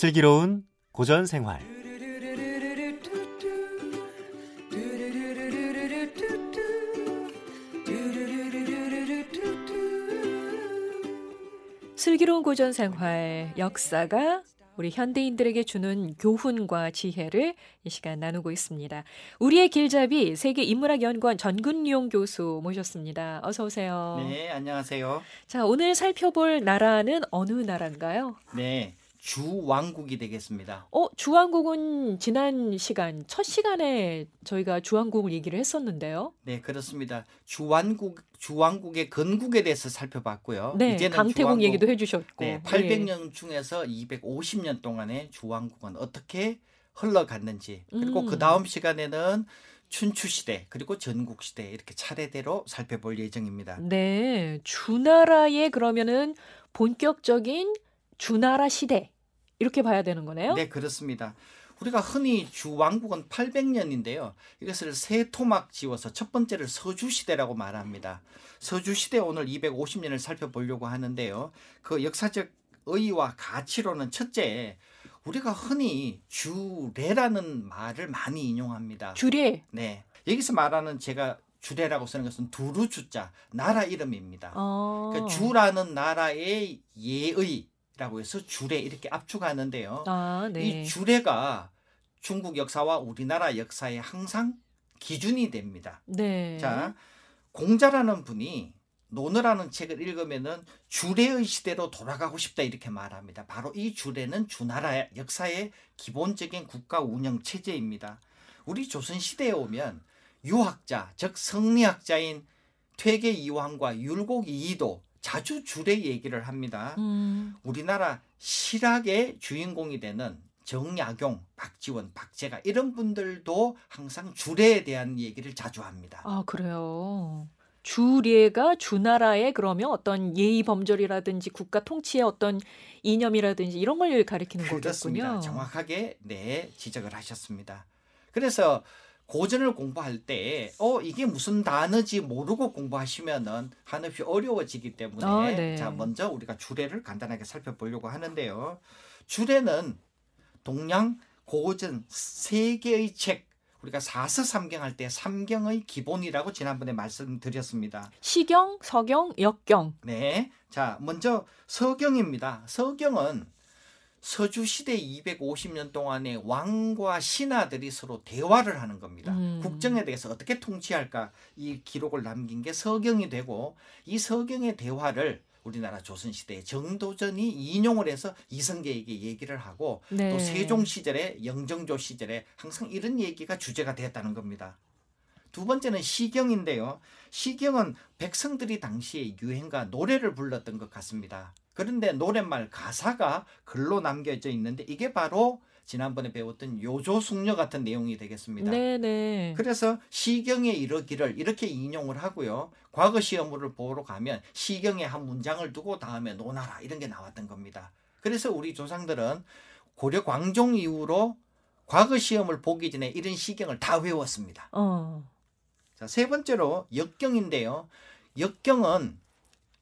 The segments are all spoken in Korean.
슬기로운 고전 생활. 슬기로운 고전 생활 역사가 우리 현대인들에게 주는 교훈과 지혜를 이 시간 나누고 있습니다. 우리의 길잡이 세계 인문학 연구원 전근용 교수 모셨습니다. 어서 오세요. 네, 안녕하세요. 자, 오늘 살펴볼 나라는 어느 나라인가요? 네, 주왕국이 되겠습니다. 어, 주왕국은 지난 시간 첫 시간에 저희가 주왕국을 얘기를 했었는데요. 네, 그렇습니다. 주왕국 주왕국의 건국에 대해서 살펴봤고요. 네, 강태공 주왕국, 얘기도 해주셨고. 네, 800년 중에서 250년 동안의 주왕국은 어떻게 흘러갔는지 그리고 음. 그 다음 시간에는 춘추 시대 그리고 전국 시대 이렇게 차례대로 살펴볼 예정입니다. 네, 주나라의 그러면은 본격적인 주나라 시대 이렇게 봐야 되는 거네요. 네, 그렇습니다. 우리가 흔히 주왕국은 800년인데요. 이것을 세 토막 지워서 첫 번째를 서주시대라고 말합니다. 서주시대 오늘 250년을 살펴보려고 하는데요. 그 역사적 의의와 가치로는 첫째, 우리가 흔히 주례라는 말을 많이 인용합니다. 주례. 네. 여기서 말하는 제가 주례라고 쓰는 것은 두루 주자, 나라 이름입니다. 어. 그 주라는 나라의 예의 라고 해서 주례 이렇게 압축하는데요. 아, 네. 이 주례가 중국 역사와 우리나라 역사에 항상 기준이 됩니다. 네. 자, 공자라는 분이 논어라는 책을 읽으면은 주례의 시대로 돌아가고 싶다 이렇게 말합니다. 바로 이 주례는 주나라 역사의 기본적인 국가 운영 체제입니다. 우리 조선 시대에 오면 유학자, 즉 성리학자인 퇴계 이황과 율곡 이이도 자주 주례 얘기를 합니다. 음. 우리나라 실학의 주인공이 되는 정약용, 박지원, 박재가 이런 분들도 항상 주례에 대한 얘기를 자주 합니다. 아, 그래요. 주례가 주나라의 그러면 어떤 예의 범절이라든지 국가 통치의 어떤 이념이라든지 이런 걸 가리키는 그렇습니다. 거겠군요. 정확하게 네 지적을 하셨습니다. 그래서 고전을 공부할 때, 어, 이게 무슨 단어지 모르고 공부하시면은 한없이 어려워지기 때문에, 아, 네. 자, 먼저 우리가 주례를 간단하게 살펴보려고 하는데요. 주례는 동양 고전 세 개의 책, 우리가 사서삼경 할 때 삼경의 기본이라고 지난번에 말씀드렸습니다. 시경, 서경, 역경. 네. 자, 먼저 서경입니다. 서경은 서주 시대 250년 동안에 왕과 신하들이 서로 대화를 하는 겁니다. 음. 국정에 대해서 어떻게 통치할까 이 기록을 남긴 게 서경이 되고 이 서경의 대화를 우리나라 조선 시대의 정도전이 인용을 해서 이성계에게 얘기를 하고 네. 또 세종 시절에 영정조 시절에 항상 이런 얘기가 주제가 되었다는 겁니다. 두 번째는 시경인데요. 시경은 백성들이 당시에 유행가 노래를 불렀던 것 같습니다. 그런데 노랫말 가사가 글로 남겨져 있는데 이게 바로 지난번에 배웠던 요조숙녀 같은 내용이 되겠습니다. 네, 네. 그래서 시경에 이르기를 이렇게 인용을 하고요. 과거 시험을 보러 가면 시경에 한 문장을 두고 다음에 논하라 이런 게 나왔던 겁니다. 그래서 우리 조상들은 고려 광종 이후로 과거 시험을 보기 전에 이런 시경을 다 외웠습니다. 어. 자, 세 번째로 역경인데요. 역경은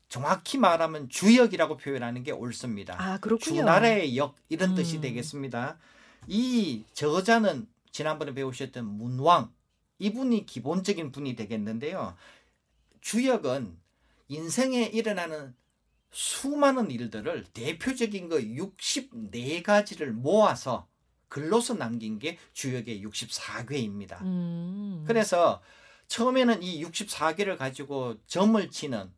정확히 말하면 주역이라고 표현하는 게 옳습니다. 아, 그렇군요. 주나라의 역 이런 뜻이 음. 되겠습니다. 이 저자는 지난번에 배우셨던 문왕 이분이 기본적인 분이 되겠는데요. 주역은 인생에 일어나는 수많은 일들을 대표적인 거 64가지를 모아서 글로서 남긴 게 주역의 64괴입니다. 음. 그래서 처음에는 이 64개를 가지고 점을 치는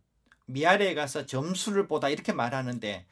미아래에 가서 점수를 보다 이렇게 말하는데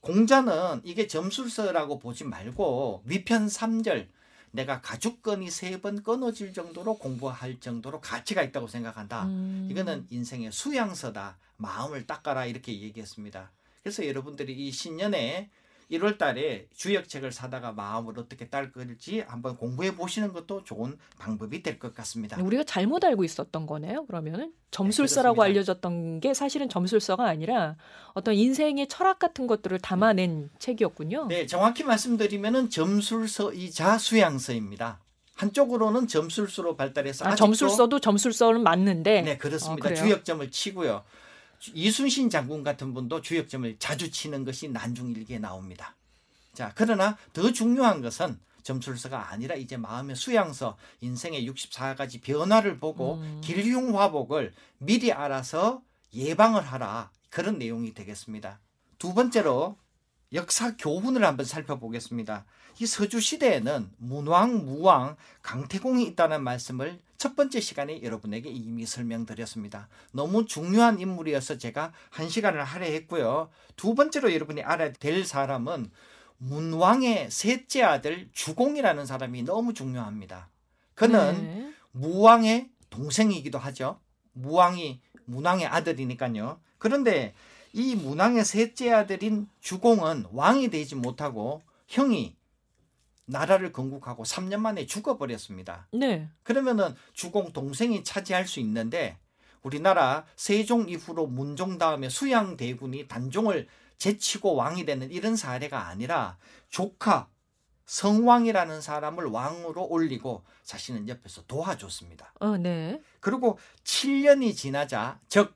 공자는 이게 점술서라고 보지 말고 위편 3절 내가 가죽건이 세 번 끊어질 정도로 공부할 정도로 가치가 있다고 생각한다. 음. 이거는 인생의 수양서다. 마음을 닦아라 이렇게 얘기했습니다. 그래서 여러분들이 이 신년에 1월 달에 주역책을 사다가 마음을 어떻게 닦을지 한번 공부해 보시는 것도 좋은 방법이 될 것 같습니다. 우리가 잘못 알고 있었던 거네요. 그러면은 점술서라고 그렇습니다. 알려졌던 게 사실은 점술서가 아니라 어떤 인생의 철학 같은 것들을 담아낸 책이었군요. 네, 정확히 말씀드리면은 점술서이자 수양서입니다. 한쪽으로는 점술서로 발달해서 아, 점술서도 점술서는 맞는데. 네, 그렇습니다. 어? 주역점을 치고요. 이순신 장군 같은 분도 주역점을 자주 치는 것이 난중일기에 나옵니다. 자, 그러나 더 중요한 것은 점술서가 아니라 이제 마음의 수양서, 인생의 64가지 변화를 보고 음. 길흉화복을 미리 알아서 예방을 하라. 그런 내용이 되겠습니다. 두 번째로 역사 교훈을 한번 살펴보겠습니다. 이 서주 시대에는 문왕, 무왕, 강태공이 있다는 말씀을 첫 번째 시간에 여러분에게 이미 설명드렸습니다. 너무 중요한 인물이어서 제가 한 시간을 할애했고요. 두 번째로 여러분이 알아야 될 사람은 문왕의 셋째 아들 주공이라는 사람이 너무 중요합니다. 그는 네. 무왕의 동생이기도 하죠. 무왕이 문왕의 아들이니까요. 그런데 이 문왕의 셋째 아들인 주공은 왕이 되지 못하고 형이 나라를 건국하고 3년 만에 죽어버렸습니다. 네. 그러면은 주공 동생이 차지할 수 있는데 우리나라 세종 이후로 문종 다음에 수양 대군이 단종을 제치고 왕이 되는 이런 사례가 아니라 조카 성왕이라는 사람을 왕으로 올리고 자신은 옆에서 도와줬습니다. 어, 네. 그리고 7년이 지나자 즉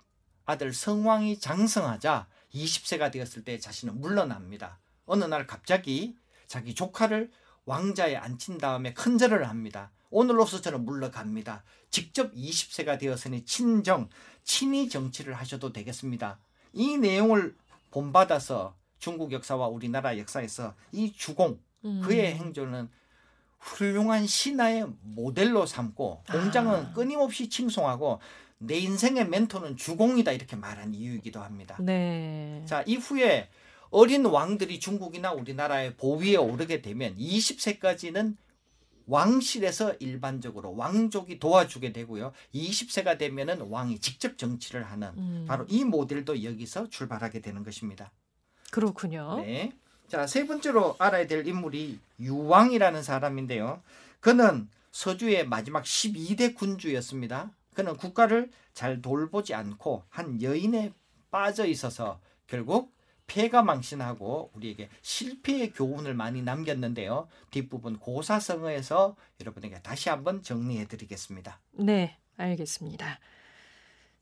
아들 성왕이 장성하자 20세가 되었을 때 자신은 물러납니다. 어느 날 갑자기 자기 조카를 왕자에 앉힌 다음에 큰절을 합니다. 오늘로서 저는 물러갑니다. 직접 20세가 되었으니 친정, 친위 정치를 하셔도 되겠습니다. 이 내용을 본받아서 중국 역사와 우리나라 역사에서 이 주공, 음. 그의 행조는 훌륭한 신화의 모델로 삼고 공장은 아. 끊임없이 칭송하고 내 인생의 멘토는 주공이다 이렇게 말한 이유이기도 합니다. 네. 자 이후에 어린 왕들이 중국이나 우리나라의 보위에 오르게 되면 20세까지는 왕실에서 일반적으로 왕족이 도와주게 되고요. 20세가 되면은 왕이 직접 정치를 하는 음. 바로 이 모델도 여기서 출발하게 되는 것입니다. 그렇군요. 네. 자, 세 번째로 알아야 될 인물이 유왕이라는 사람인데요. 그는 서주의 마지막 12대 군주였습니다. 그는 국가를 잘 돌보지 않고 한 여인에 빠져 있어서 결국 폐가 망신하고 우리에게 실패의 교훈을 많이 남겼는데요. 뒷부분 고사성어에서 여러분에게 다시 한번 정리해 드리겠습니다. 네, 알겠습니다.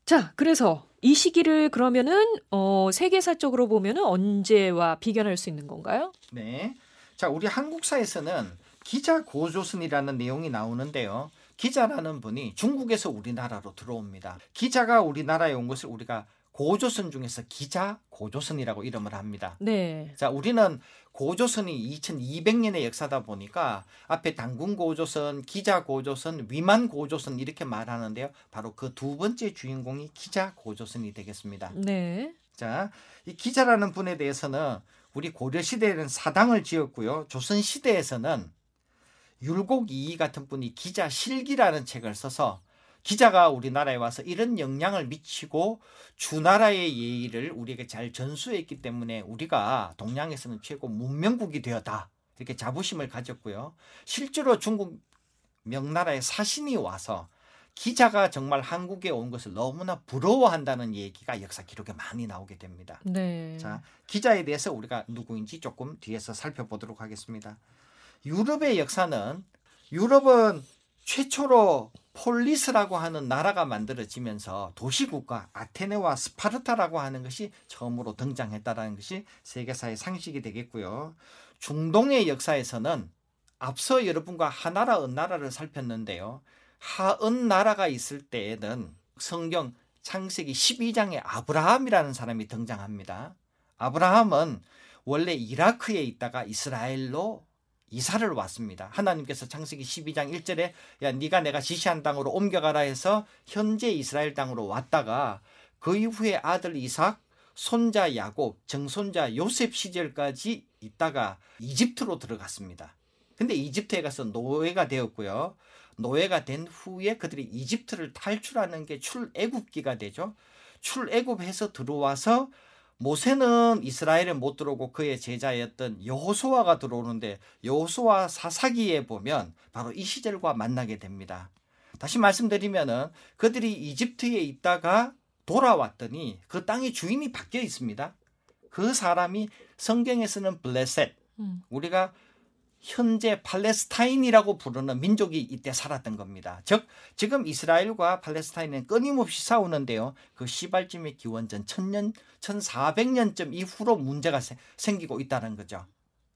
자, 그래서 이 시기를 그러면은 어, 세계사적으로 보면은 언제와 비견할 수 있는 건가요? 네. 자, 우리 한국사에서는 기자 고조선이라는 내용이 나오는데요. 기자라는 분이 중국에서 우리나라로 들어옵니다. 기자가 우리나라에 온 것을 우리가 고조선 중에서 기자 고조선이라고 이름을 합니다. 네. 자, 우리는 고조선이 2200년의 역사다 보니까 앞에 당군 고조선, 기자 고조선, 위만 고조선 이렇게 말하는데요. 바로 그 두 번째 주인공이 기자 고조선이 되겠습니다. 네. 자, 이 기자라는 분에 대해서는 우리 고려 시대에는 사당을 지었고요. 조선 시대에서는 율곡 이이 같은 분이 기자 실기라는 책을 써서 기자가 우리나라에 와서 이런 영향을 미치고 주나라의 예의를 우리에게 잘 전수했기 때문에 우리가 동양에서는 최고 문명국이 되었다. 이렇게 자부심을 가졌고요. 실제로 중국 명나라의 사신이 와서 기자가 정말 한국에 온 것을 너무나 부러워한다는 얘기가 역사 기록에 많이 나오게 됩니다. 네. 자, 기자에 대해서 우리가 누구인지 조금 뒤에서 살펴보도록 하겠습니다. 유럽의 역사는 유럽은 최초로 폴리스라고 하는 나라가 만들어지면서 도시국가 아테네와 스파르타라고 하는 것이 처음으로 등장했다라는 것이 세계사의 상식이 되겠고요. 중동의 역사에서는 앞서 여러분과 하나라 은나라를 살폈는데요. 하은 나라가 있을 때에는 성경 창세기 12장에 아브라함이라는 사람이 등장합니다. 아브라함은 원래 이라크에 있다가 이스라엘로 이사를 왔습니다. 하나님께서 창세기 12장 1절에 야 네가 내가 지시한 땅으로 옮겨가라 해서 현재 이스라엘 땅으로 왔다가 그 이후에 아들 이삭, 손자 야곱, 정손자 요셉 시절까지 있다가 이집트로 들어갔습니다. 근데 이집트에 가서 노예가 되었고요. 노예가 된 후에 그들이 이집트를 탈출하는 게 출애굽기가 되죠. 출애굽해서 들어와서 모세는 이스라엘에 못 들어오고 그의 제자였던 여호수아가 들어오는데 여호수아 사사기에 보면 바로 이 시절과 만나게 됩니다. 다시 말씀드리면은 그들이 이집트에 있다가 돌아왔더니 그 땅의 주인이 바뀌어 있습니다. 그 사람이 성경에서는 블레셋 음. 우리가 현재 팔레스타인이라고 부르는 민족이 이때 살았던 겁니다. 즉 지금 이스라엘과 팔레스타인은 끊임없이 싸우는데요. 그 시발점의 기원전 1000년, 1400년쯤 이후로 문제가 세- 생기고 있다는 거죠.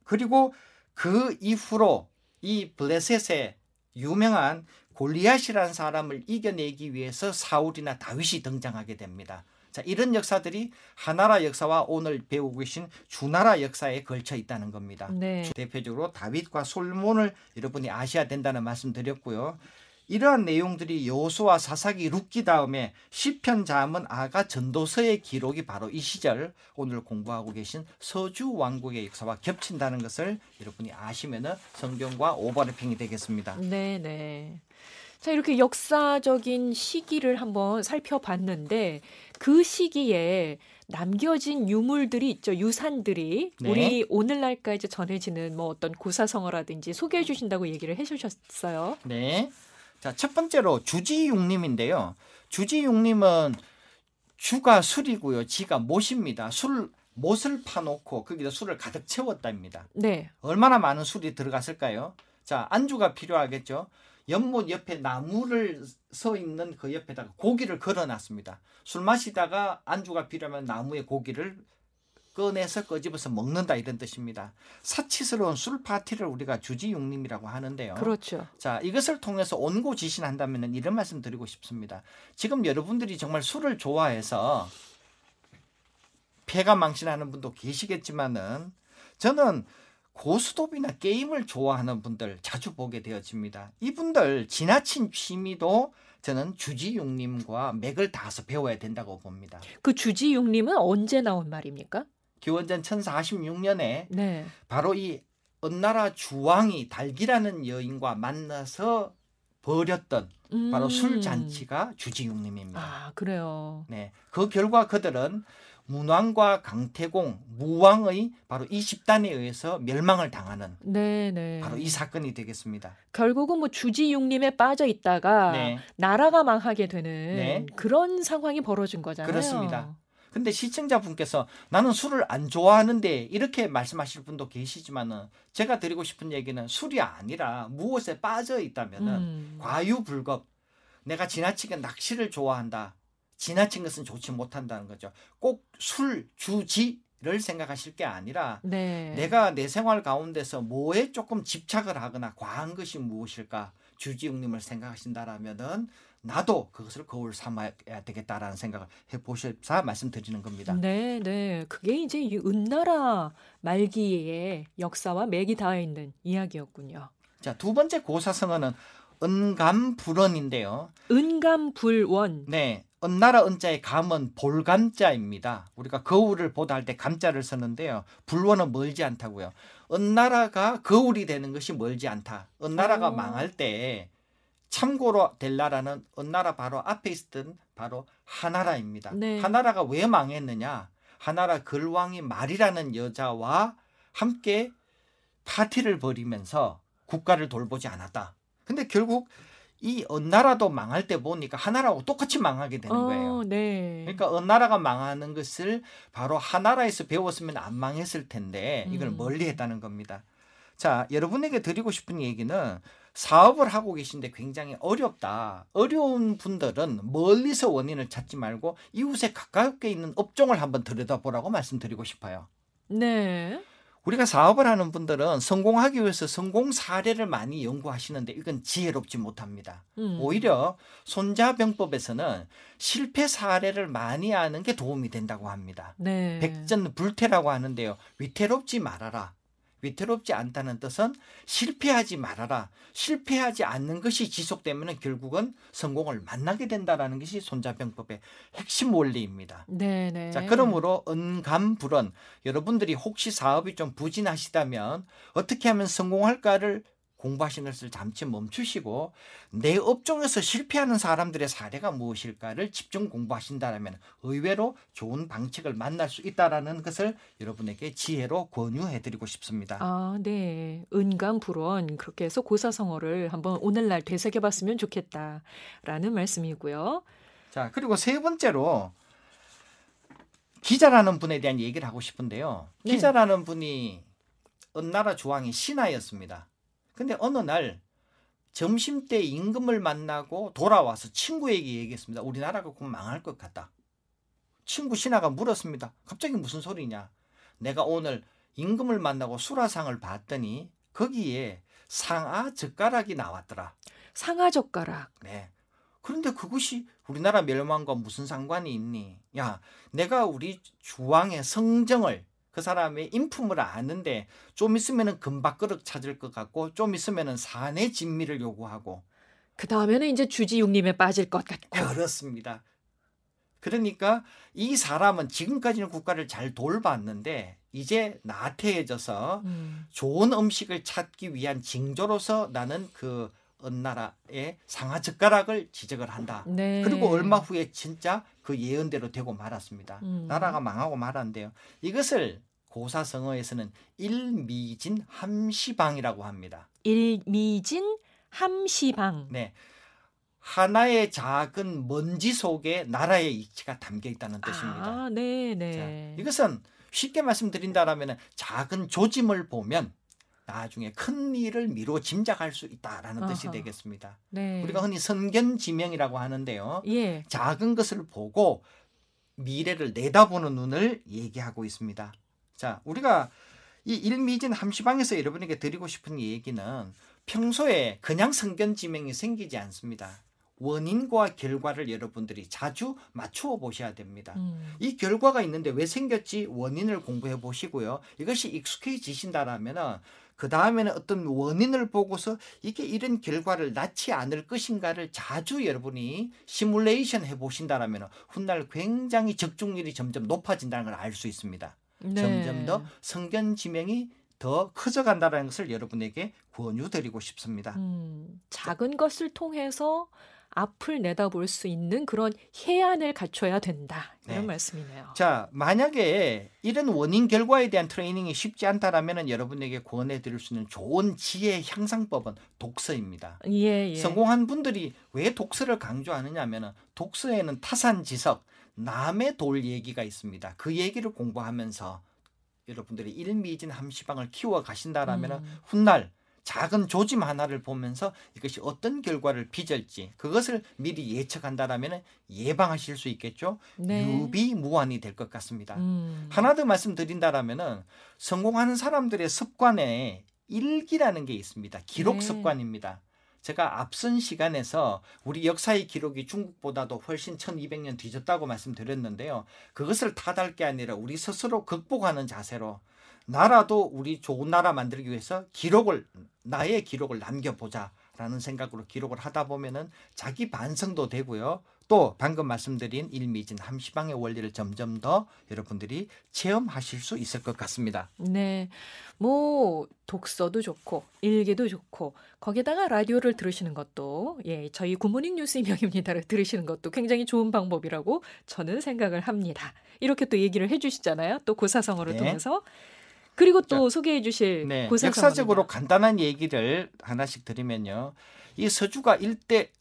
그리고 그 이후로 이 블레셋의 유명한 골리앗이라는 사람을 이겨내기 위해서 사울이나 다윗이 등장하게 됩니다. 자, 이런 역사들이 하나라 역사와 오늘 배우고 계신 주나라 역사에 걸쳐 있다는 겁니다. 네. 대표적으로 다윗과 솔몬을 여러분이 아셔야 된다는 말씀 드렸고요. 이러한 내용들이 여호수아 사사기 룻기 다음에 시편 자문 아가 전도서의 기록이 바로 이 시절 오늘 공부하고 계신 서주 왕국의 역사와 겹친다는 것을 여러분이 아시면은 성경과 오버래핑이 되겠습니다. 네, 네. 자, 이렇게 역사적인 시기를 한번 살펴봤는데 그 시기에 남겨진 유물들이 있죠. 유산들이 네. 우리 오늘날까지 전해지는 뭐 어떤 고사성어라든지 소개해 주신다고 얘기를 해 주셨어요. 네. 자, 첫 번째로 주지육림인데요. 주지육림은 주가 술이고요. 지가 못입니다. 술 못을 파놓고 거기다 술을 가득 채웠답니다. 네. 얼마나 많은 술이 들어갔을까요? 자, 안주가 필요하겠죠. 연못 옆에 나무를 서 있는 그 옆에다가 고기를 걸어 놨습니다. 술 마시다가 안주가 필요하면 나무에 고기를 꺼내서 꺼집어서 먹는다 이런 뜻입니다. 사치스러운 술 파티를 우리가 주지육림이라고 하는데요. 그렇죠. 자, 이것을 통해서 온고지신한다면 이런 말씀 드리고 싶습니다. 지금 여러분들이 정말 술을 좋아해서 폐가 망신하는 분도 계시겠지만은 저는 고스톱이나 게임을 좋아하는 분들 자주 보게 되어집니다. 이분들 지나친 취미도 저는 주지용님과 맥을 닿아서 배워야 된다고 봅니다. 그 주지육림은 언제 나온 말입니까? 기원전 1046년에 네. 바로 이 은나라 주왕이 달기라는 여인과 만나서 벌였던 바로 음. 술 잔치가 주지육림입니다. 아, 그래요. 네, 그 결과 그들은 문왕과 강태공, 무왕의 바로 이 집단에 의해서 멸망을 당하는 네, 네. 바로 이 사건이 되겠습니다. 결국은 뭐 주지육림에 빠져 있다가 네, 나라가 망하게 되는 네. 그런 상황이 벌어진 거잖아요. 그렇습니다. 근데 시청자분께서 나는 술을 안 좋아하는데 이렇게 말씀하실 분도 계시지만은 제가 드리고 싶은 얘기는 술이 아니라 무엇에 빠져 있다면은 음. 과유불급. 내가 지나치게 낚시를 좋아한다. 지나친 것은 좋지 못한다는 거죠. 꼭 술, 주지 를 생각하실 게 아니라 네. 내가 내 생활 가운데서 뭐에 조금 집착을 하거나 과한 것이 무엇일까? 주지웅님을 생각하신다라면은 나도 그것을 거울 삼아야 되겠다라는 생각을 해보셔서 말씀드리는 겁니다. 네, 네. 그게 이제 이 은나라 말기의 역사와 맥이 닿아 있는 이야기였군요. 자, 두 번째 고사성어는 은감불원인데요. 은감불원. 네. 은나라 은자의 감은 볼감자입니다. 우리가 거울을 보다 할 때 감자를 쓰는데요. 불원은 멀지 않다고요. 은나라가 거울이 되는 것이 멀지 않다. 은나라가 오. 망할 때 참고로 될 나라는 은나라 바로 앞에 있었던 바로 하나라입니다. 네. 하나라가 왜 망했느냐? 하나라 글왕이 말이라는 여자와 함께 파티를 벌이면서 국가를 돌보지 않았다. 근데 결국 이 은나라도 망할 때 보니까 하나라하고 똑같이 망하게 되는 거예요. 어, 네. 그러니까 은나라가 망하는 것을 바로 하나라에서 배웠으면 안 망했을 텐데 이걸 음. 멀리 했다는 겁니다. 자, 여러분에게 드리고 싶은 얘기는 사업을 하고 계신데 굉장히 어렵다. 어려운 분들은 멀리서 원인을 찾지 말고 이웃에 가깝게 있는 업종을 한번 들여다보라고 말씀드리고 싶어요. 네. 우리가 사업을 하는 분들은 성공하기 위해서 성공 사례를 많이 연구하시는데 이건 지혜롭지 못합니다. 음. 오히려 손자병법에서는 실패 사례를 많이 아는 게 도움이 된다고 합니다. 네. 백전 불태라고 하는데요. 위태롭지 말아라. 위태롭지 않다는 뜻은 실패하지 말아라. 실패하지 않는 것이 지속되면 결국은 성공을 만나게 된다라는 것이 손자병법의 핵심 원리입니다. 네, 네. 자, 그러므로 은감불원 여러분들이 혹시 사업이 좀 부진하시다면 어떻게 하면 성공할까를 공부하시는 것을 잠시 멈추시고 내 업종에서 실패하는 사람들의 사례가 무엇일까를 집중 공부하신다면 의외로 좋은 방책을 만날 수 있다라는 것을 여러분에게 지혜로 권유해 드리고 싶습니다. 아, 네. 은감불원 그렇게 해서 고사성어를 한번 오늘날 되새겨봤으면 좋겠다라는 말씀이고요. 자, 그리고 세 번째로 기자라는 분에 대한 얘기를 하고 싶은데요. 네. 기자라는 분이 은나라 주왕이 신하였습니다. 근데 어느 날 점심 때 임금을 만나고 돌아와서 친구에게 얘기했습니다. 우리나라가 곧 망할 것 같다. 친구 신하가 물었습니다. 갑자기 무슨 소리냐? 내가 오늘 임금을 만나고 수라상을 봤더니 거기에 상아 젓가락이 나왔더라. 상하 젓가락. 네. 그런데 그것이 우리나라 멸망과 무슨 상관이 있니? 야, 내가 우리 주왕의 성정을 그 사람의 인품을 아는데 좀 있으면은 금박그릇 찾을 것 같고 좀 있으면은 사내 진미를 요구하고 그 다음에는 이제 주지육림에 빠질 것 같고. 그렇습니다. 그러니까 이 사람은 지금까지는 국가를 잘 돌봤는데 이제 나태해져서 음. 좋은 음식을 찾기 위한 징조로서 나는 그 은나라의 상하 젓가락을 지적을 한다. 네. 그리고 얼마 후에 진짜 그 예언대로 되고 말았습니다. 음. 나라가 망하고 말았는데요. 이것을 고사성어에서는 일미진 함시방이라고 합니다. 일미진 함시방. 네. 하나의 작은 먼지 속에 나라의 이치가 담겨 있다는 뜻입니다. 아, 네, 자, 네. 이것은 쉽게 말씀드린다라면 작은 조짐을 보면 나중에 큰 일을 미루어 짐작할 수 있다라는 뜻이 아하. 되겠습니다. 네. 우리가 흔히 선견지명이라고 하는데요. 예. 작은 것을 보고 미래를 내다보는 눈을 얘기하고 있습니다. 자, 우리가 이 일미진 함시방에서 여러분에게 드리고 싶은 얘기는 평소에 그냥 선견지명이 생기지 않습니다. 원인과 결과를 여러분들이 자주 맞추어 보셔야 됩니다. 음. 이 결과가 있는데 왜 생겼지 원인을 공부해 보시고요. 이것이 익숙해지신다라면은 그 다음에는 어떤 원인을 보고서 이게 이런 결과를 낳지 않을 것인가를 자주 여러분이 시뮬레이션 해 보신다라면 훗날 굉장히 적중률이 점점 높아진다는 걸 알 수 있습니다. 네. 점점 더 성견 지명이 더 커져간다는 것을 여러분에게 권유드리고 싶습니다. 음, 작은 것을 통해서 앞을 내다볼 수 있는 그런 해안을 갖춰야 된다. 이런 네. 말씀이네요. 자, 만약에 이런 원인 결과에 대한 트레이닝이 쉽지 않다라면 여러분에게 권해 드릴 수 있는 좋은 지혜 향상법은 독서입니다. 예, 예. 성공한 분들이 왜 독서를 강조하느냐면은 독서에는 타산지석, 남의 돌 얘기가 있습니다. 그 얘기를 공부하면서 여러분들이 일미진 함시방을 키워 가신다라면 음. 훗날 작은 조짐 하나를 보면서 이것이 어떤 결과를 빚을지 그것을 미리 예측한다라면 예방하실 수 있겠죠. 네. 유비무환이 될 것 같습니다. 음. 하나 더 말씀드린다라면은 성공하는 사람들의 습관에 일기라는 게 있습니다. 기록 네. 습관입니다. 제가 앞선 시간에서 우리 역사의 기록이 중국보다도 훨씬 1200년 뒤졌다고 말씀드렸는데요. 그것을 탓할 게 아니라 우리 스스로 극복하는 자세로 나라도 우리 좋은 나라 만들기 위해서 기록을 나의 기록을 남겨보자 라는 생각으로 기록을 하다 보면은 자기 반성도 되고요. 또 방금 말씀드린 일미진 함시방의 원리를 점점 더 여러분들이 체험하실 수 있을 것 같습니다. 네. 뭐 독서도 좋고 일기도 좋고 거기다가 라디오를 들으시는 것도 예, 저희 굿모닝 뉴스 임명입니다를 들으시는 것도 굉장히 좋은 방법이라고 저는 생각을 합니다. 이렇게 또 얘기를 해 주시잖아요. 또 고사성어를 네. 통해서 그리고 또 소개해 주실 네, 역사적으로 간단한 얘기를 하나씩 드리면요. 이 서주가 일대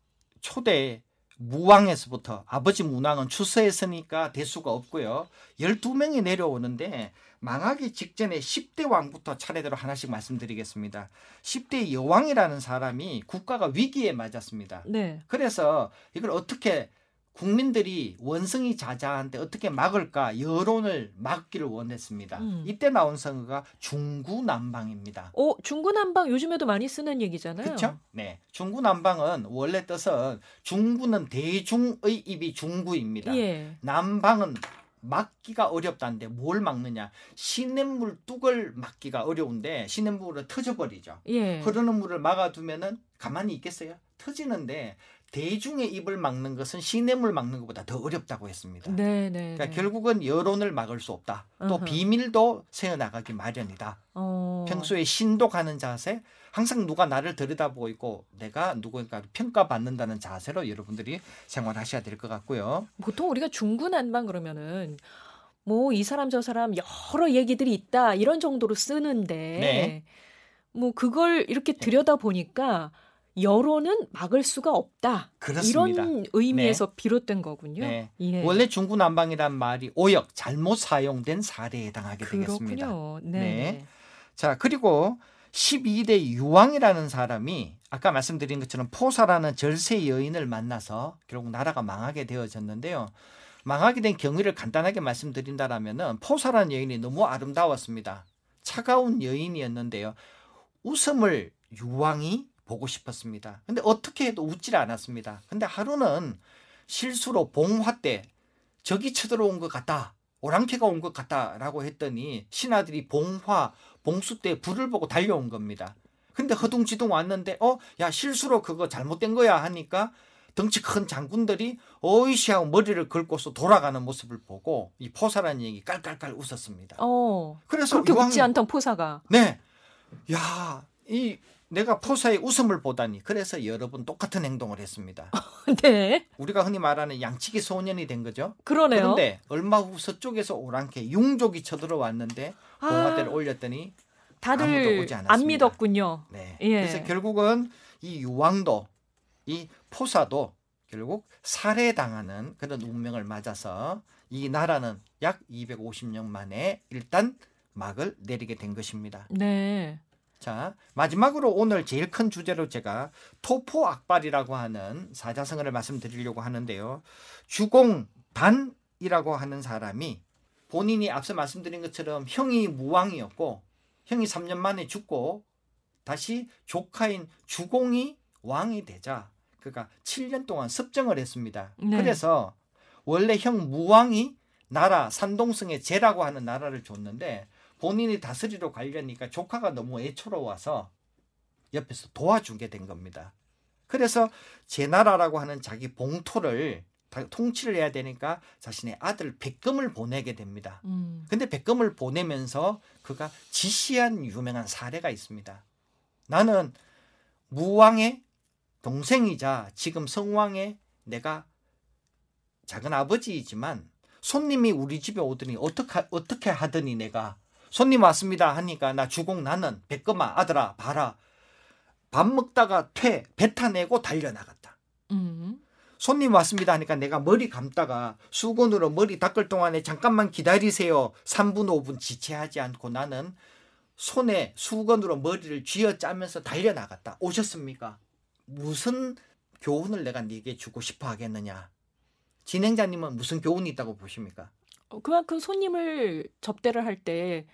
초대 무왕에서부터 아버지 문왕은 추서했으니까 대수가 없고요. 12명이 내려오는데 망하기 직전에 10대 왕부터 차례대로 하나씩 말씀드리겠습니다. 10대 여왕이라는 사람이 국가가 위기에 맞았습니다. 네. 그래서 이걸 어떻게 국민들이 원성이 자자한데 어떻게 막을까 여론을 막기를 원했습니다. 음. 이때 나온 선거가 중구난방입니다. 어, 중구난방 요즘에도 많이 쓰는 얘기잖아요. 그렇죠? 네. 중구난방은 원래 뜻은 중구는 대중의 입이 중구입니다. 예. 난방은 막기가 어렵다는데 뭘 막느냐? 시냇물 뚝을 막기가 어려운데 시냇물을 터져버리죠. 예. 흐르는 물을 막아두면은 가만히 있겠어요? 터지는데 대중의 입을 막는 것은 시냇물 막는 것보다 더 어렵다고 했습니다. 네, 네. 그러니까 네. 결국은 여론을 막을 수 없다. 또 어허. 비밀도 새어나가기 마련이다. 어. 평소에 신독하는 자세, 항상 누가 나를 들여다보고 있고 내가 누구인가 평가받는다는 자세로 여러분들이 생활하셔야 될 것 같고요. 보통 우리가 중구난방 그러면은 뭐 이 사람 저 사람 여러 얘기들이 있다 이런 정도로 쓰는데 네. 뭐 그걸 이렇게 들여다 보니까 여론은 막을 수가 없다 그렇습니다. 이런 의미에서 비롯된 거군요. 네. 예. 원래 중구난방이란 말이 오역, 잘못 사용된 사례에 해당하게 되겠습니다. 그렇군요. 네. 네. 자, 그리고 12대 유왕이라는 사람이 아까 말씀드린 것처럼 포사라는 절세 여인을 만나서 결국 나라가 망하게 되어졌는데요. 망하게 된 경위를 간단하게 말씀드린다라면은 포사라는 여인이 너무 아름다웠습니다. 차가운 여인이었는데요. 웃음을 유왕이 보고 싶었습니다. 근데 어떻게 해도 웃질 않았습니다. 근데 하루는 실수로 봉화 때 적이 쳐들어온 것 같다. 오랑캐가 온 것 같다라고 했더니 신하들이 봉화, 봉수 때 불을 보고 달려온 겁니다. 근데 허둥지둥 왔는데 어, 야 실수로 그거 잘못된 거야 하니까 덩치 큰 장군들이 어이씨 하고 머리를 긁고서 돌아가는 모습을 보고 이 포사라는 얘기 깔깔깔 웃었습니다. 어. 그래서 그렇게 유황이- 웃지 않던 포사가. 네. 야, 이 내가 포사의 웃음을 보다니 그래서 여러분 똑같은 행동을 했습니다. 네. 우리가 흔히 말하는 양치기 소년이 된 거죠. 그러네요. 그런데 얼마 후 서쪽에서 오랑캐 융족이 쳐들어왔는데 봉화대를 올렸더니 아무도 다들. 안 믿었군요. 네. 예. 그래서 결국은 이 유왕도 이 포사도 결국 살해당하는 그런 운명을 맞아서 이 나라는 약 250년 만에 일단 막을 내리게 된 것입니다. 네. 자, 마지막으로 오늘 제일 큰 주제로 제가 토포 악발이라고 하는 사자성어를 말씀드리려고 하는데요. 주공단이라고 하는 사람이 본인이 앞서 말씀드린 것처럼 형이 무왕이었고 형이 3년 만에 죽고 다시 조카인 주공이 왕이 되자 그가 7년 동안 섭정을 했습니다. 네. 그래서 원래 형 무왕이 나라 산동성의 제라고 하는 나라를 줬는데 본인이 다스리러 가려니까 조카가 너무 애처로워서 옆에서 도와주게 된 겁니다. 그래서 제 나라라고 하는 자기 봉토를 다 통치를 해야 되니까 자신의 아들 백금을 보내게 됩니다. 음. 근데 백금을 보내면서 그가 지시한 유명한 사례가 있습니다. 나는 무왕의 동생이자 지금 성왕의 내가 작은 아버지이지만 손님이 우리 집에 오더니 어떻게 어떻게 하더니 내가 손님 왔습니다 하니까 나 주공 나는 백금아 아들아 봐라 밥 먹다가 퇴 뱉어내고 달려나갔다. 음. 손님 왔습니다 하니까 내가 머리 감다가 수건으로 머리 닦을 동안에 잠깐만 기다리세요. 3분 5분 지체하지 않고 나는 손에 수건으로 머리를 쥐어 짜면서 달려나갔다. 오셨습니까? 무슨 교훈을 내가 네게 주고 싶어 하겠느냐? 진행자님은 무슨 교훈이 있다고 보십니까? 어, 그만큼 손님을 접대를 할때그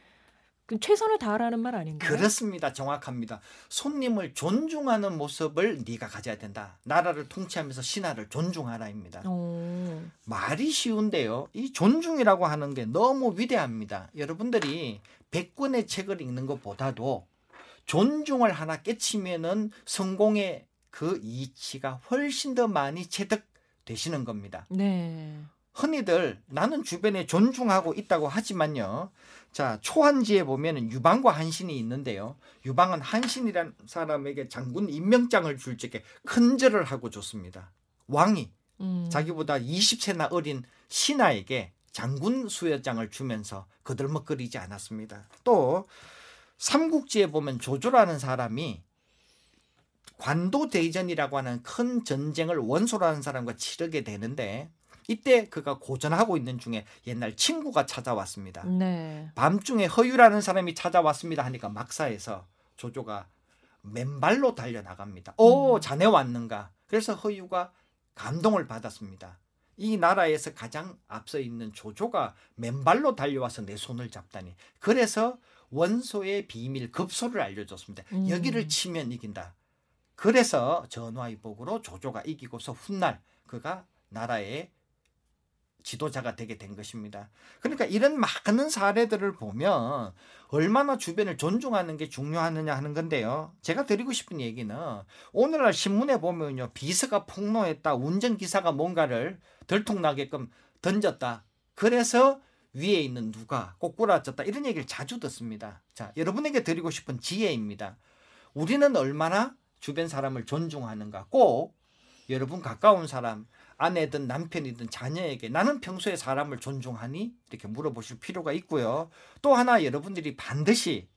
최선을 다하라는 말 아닌가요? 그렇습니다. 정확합니다. 손님을 존중하는 모습을 네가 가져야 된다. 나라를 통치하면서 신하를 존중하라입니다. 오. 말이 쉬운데요. 이 존중이라고 하는 게 너무 위대합니다. 여러분들이 100권의 책을 읽는 것보다도 존중을 하나 깨치면은 성공의 그 이치가 훨씬 더 많이 체득되시는 겁니다. 네. 흔히들 나는 주변에 존중하고 있다고 하지만요. 자, 초한지에 보면은 유방과 한신이 있는데요. 유방은 한신이란 사람에게 장군 임명장을 줄 적에 큰절을 하고 줬습니다. 왕이 음. 자기보다 20세나 어린 신하에게 장군 수여장을 주면서 거들먹거리지 않았습니다. 또 삼국지에 보면 조조라는 사람이 관도 대전이라고 하는 큰 전쟁을 원소라는 사람과 치르게 되는데 이때 그가 고전하고 있는 중에 옛날 친구가 찾아왔습니다. 네. 밤중에 허유라는 사람이 찾아왔습니다 하니까 막사에서 조조가 맨발로 달려 나갑니다. 오, 음. 자네 왔는가? 그래서 허유가 감동을 받았습니다. 이 나라에서 가장 앞서 있는 조조가 맨발로 달려와서 내 손을 잡다니. 그래서 원소의 비밀 급소를 알려줬습니다. 음. 여기를 치면 이긴다. 그래서 전화위복으로 조조가 이기고서 훗날 그가 나라의 지도자가 되게 된 것입니다. 그러니까 이런 많은 사례들을 보면 얼마나 주변을 존중하는 게 중요하느냐 하는 건데요. 제가 드리고 싶은 얘기는 오늘날 신문에 보면요. 비서가 폭로했다. 운전기사가 뭔가를 들통나게끔 던졌다. 그래서 위에 있는 누가 꼬꾸라졌다. 이런 얘기를 자주 듣습니다. 자, 여러분에게 드리고 싶은 지혜입니다. 우리는 얼마나 주변 사람을 존중하는가. 꼭 여러분 가까운 사람, 아내든 남편이든 자녀에게 나는 평소에 사람을 존중하니? 이렇게 물어보실 필요가 있고요. 또 하나 여러분들이 반드시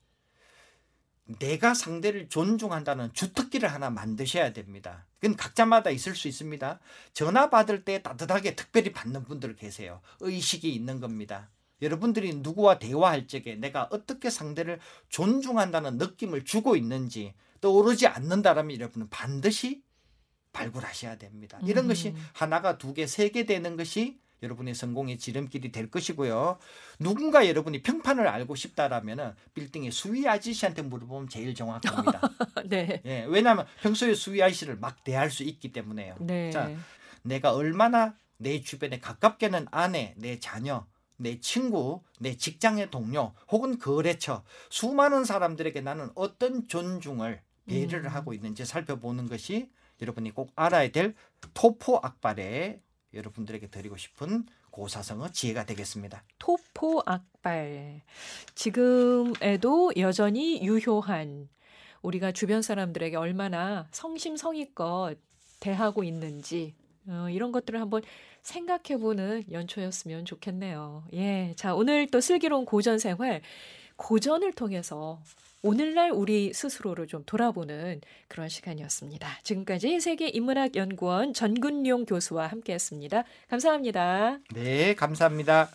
내가 상대를 존중한다는 주특기를 하나 만드셔야 됩니다. 그건 각자마다 있을 수 있습니다. 전화 받을 때 따뜻하게 특별히 받는 분들 계세요. 의식이 있는 겁니다. 여러분들이 누구와 대화할 적에 내가 어떻게 상대를 존중한다는 느낌을 주고 있는지 떠오르지 않는다라면 여러분은 반드시 발굴하셔야 됩니다. 이런 음. 것이 하나가 두 개, 세 개 되는 것이 여러분의 성공의 지름길이 될 것이고요. 누군가 여러분이 평판을 알고 싶다라면은 빌딩의 수위 아저씨한테 물어보면 제일 정확합니다. 네. 예, 왜냐하면 평소에 수위 아저씨를 막 대할 수 있기 때문에요. 네. 자, 내가 얼마나 내 주변에 가깝게는 아내, 내 자녀, 내 친구, 내 직장의 동료, 혹은 거래처, 수많은 사람들에게 나는 어떤 존중을 배려를 음. 하고 있는지 살펴보는 것이 여러분이 꼭 알아야 될 토포 악발에 여러분들에게 드리고 싶은 고사성어 지혜가 되겠습니다. 토포 악발. 지금에도 여전히 유효한 우리가 주변 사람들에게 얼마나 성심성의껏 대하고 있는지 어, 이런 것들을 한번 생각해보는 연초였으면 좋겠네요. 예, 자 오늘 또 슬기로운 고전 생활 고전을 통해서 오늘날 우리 스스로를 좀 돌아보는 그런 시간이었습니다. 지금까지 세계인문학연구원 전근용 교수와 함께했습니다. 감사합니다. 네, 감사합니다.